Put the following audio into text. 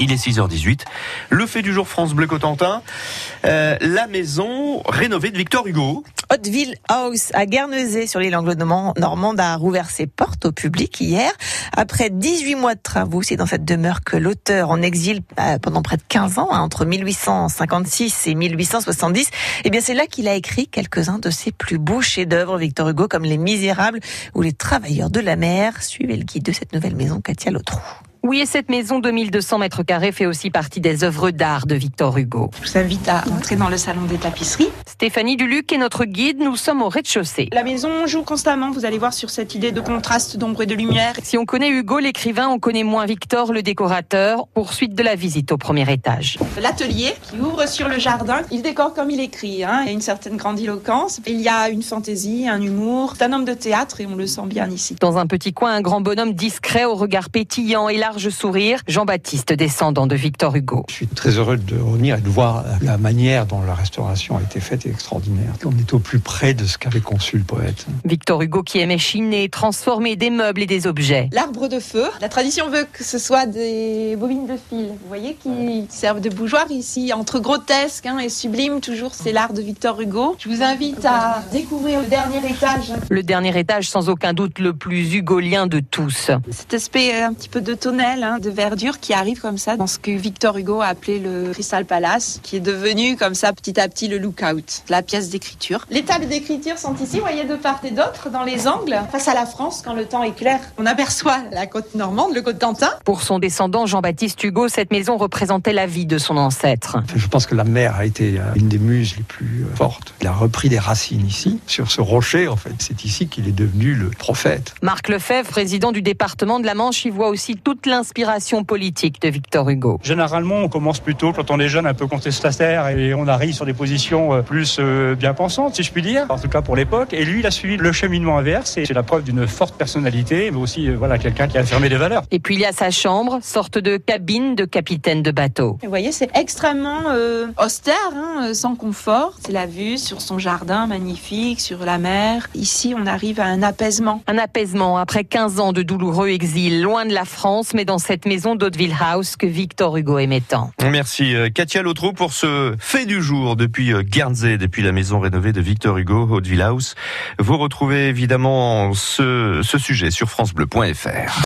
Il est 6h18. Le fait du jour France Bleu Cotentin. Euh, la maison rénovée de Victor Hugo. Hauteville House à Guernesey sur l'île anglo-normande a rouvert ses portes au public hier. Après 18 mois de travaux, c'est dans cette demeure que l'auteur en exil euh, pendant près de 15 ans, hein, entre 1856 et 1870, eh bien c'est là qu'il a écrit quelques-uns de ses plus beaux chefs-d'œuvre, Victor Hugo, comme Les Misérables ou Les Travailleurs de la mer. Suivez le guide de cette nouvelle maison, Katia Lotrou. Oui, et cette maison de 1200 mètres carrés fait aussi partie des œuvres d'art de Victor Hugo. Je vous invite à entrer dans le salon des tapisseries. Stéphanie Duluc est notre guide, nous sommes au rez-de-chaussée. La maison joue constamment, vous allez voir sur cette idée de contraste d'ombre et de lumière. Si on connaît Hugo l'écrivain, on connaît moins Victor le décorateur. Poursuite de la visite au premier étage. L'atelier qui ouvre sur le jardin, il décore comme il écrit, hein. il y a une certaine grandiloquence, il y a une fantaisie, un humour. C'est un homme de théâtre et on le sent bien ici. Dans un petit coin, un grand bonhomme discret au regard pétillant et large sourire, Jean-Baptiste descendant de Victor Hugo. Je suis très heureux de revenir et de voir la manière dont la restauration a été faite est extraordinaire. On est au plus près de ce qu'avait conçu le poète. Victor Hugo qui aimait chiner, transformer des meubles et des objets. L'arbre de feu, la tradition veut que ce soit des bobines de fil, vous voyez, qui servent de bougeoir ici, entre grotesque hein, et sublime, toujours c'est l'art de Victor Hugo. Je vous invite à découvrir le dernier étage. Le dernier étage, sans aucun doute le plus hugolien de tous. Cet aspect euh, un petit peu de hein, de verdure qui arrive comme ça dans ce que Victor Hugo a appelé le Crystal Palace, qui est devenu comme ça petit à petit le lookout, la pièce d'écriture. Les tables d'écriture sont ici, vous voyez, de part et d'autre, dans les angles, face à la France, quand le temps est clair. On aperçoit la côte normande, le Cotentin. Pour son descendant Jean-Baptiste Hugo, cette maison représentait la vie de son ancêtre. Je pense que la mer a été euh, une des muses les plus euh, fortes. Il a repris des racines ici, sur ce rocher en fait. C'est ici qu'il est devenu le prophète. Marc Lefebvre, président du département de la Manche, y voit aussi toute l'inspiration politique de Victor Hugo. Généralement, on commence plutôt quand on est jeune, un peu contestataire, et on arrive sur des positions euh, plus euh, bien pensantes, si je puis dire, en tout cas pour l'époque. Et lui, il a suivi le cheminement inverse, et c'est la preuve d'une forte personnalité, mais aussi euh, voilà quelqu'un qui a affirmé des valeurs. Et puis il y a sa chambre, sorte de cabine de capitaine de bateau. Vous voyez, c'est extrêmement euh, austère, hein, sans confort. C'est la vue sur son jardin magnifique, sur la mer. Ici, on arrive à un apaisement. Un apaisement après 15 ans de douloureux exil, loin de la France, mais dans cette maison d'Hauteville House que Victor Hugo aimait tant. Merci euh, Katia Lotrou pour ce fait du jour depuis euh, Guernsey, depuis la maison rénovée de Victor Hugo, Hauteville House. Vous retrouvez évidemment ce, ce sujet sur francebleu.fr.